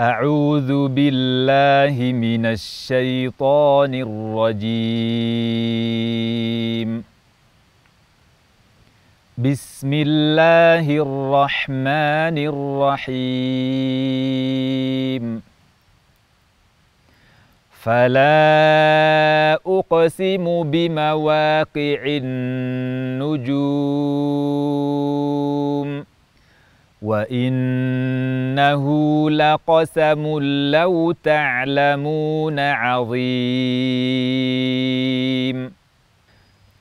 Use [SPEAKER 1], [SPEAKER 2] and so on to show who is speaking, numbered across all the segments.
[SPEAKER 1] أعوذ بالله من الشيطان الرجيم. بسم الله الرحمن الرحيم. فلا أقسم بمواقع النجوم. وإنه لقسم لو تعلمون عظيم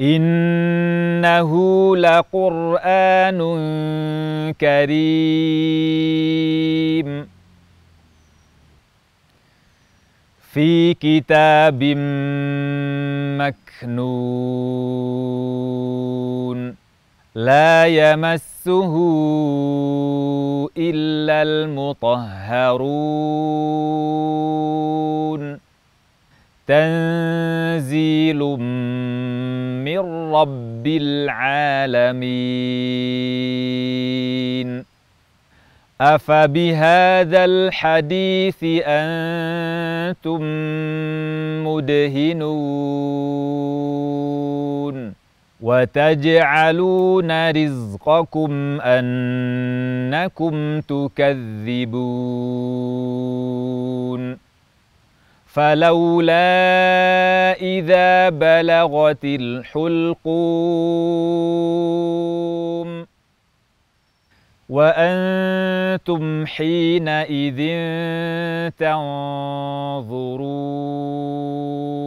[SPEAKER 1] إنه لقرآن كريم في كتاب مكنون لا يمسه إلا المطهرون. تنزيل من رب العالمين. أفبهذا الحديث أنتم مدهنون؟ وتجعلون رزقكم أنكم تكذبون. فلولا إذا بلغت الحلقوم. وأنتم حينئذ تنظرون.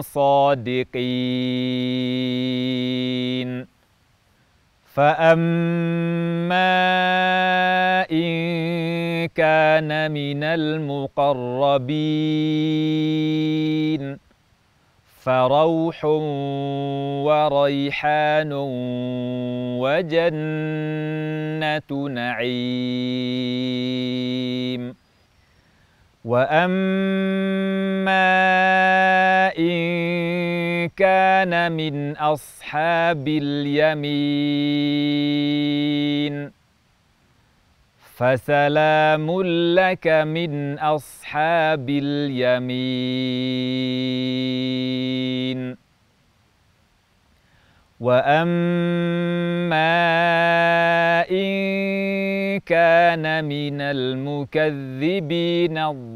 [SPEAKER 1] صادقين. فأما إن كان من المقربين فروح وريحان وجنة نعيم. وأما إن كان من أصحاب اليمين فسلام لك من أصحاب اليمين وأما إن كان من المكذبين الضالين.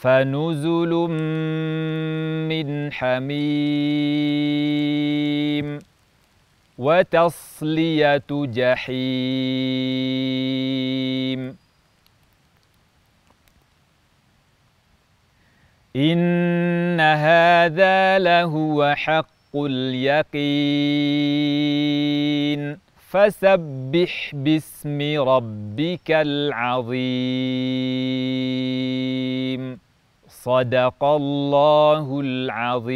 [SPEAKER 1] فنزل من حميم. وتصلية جحيم. إن هذا لهو حق اليقين. فسبح باسم ربك العظيم. صدق الله العظيم.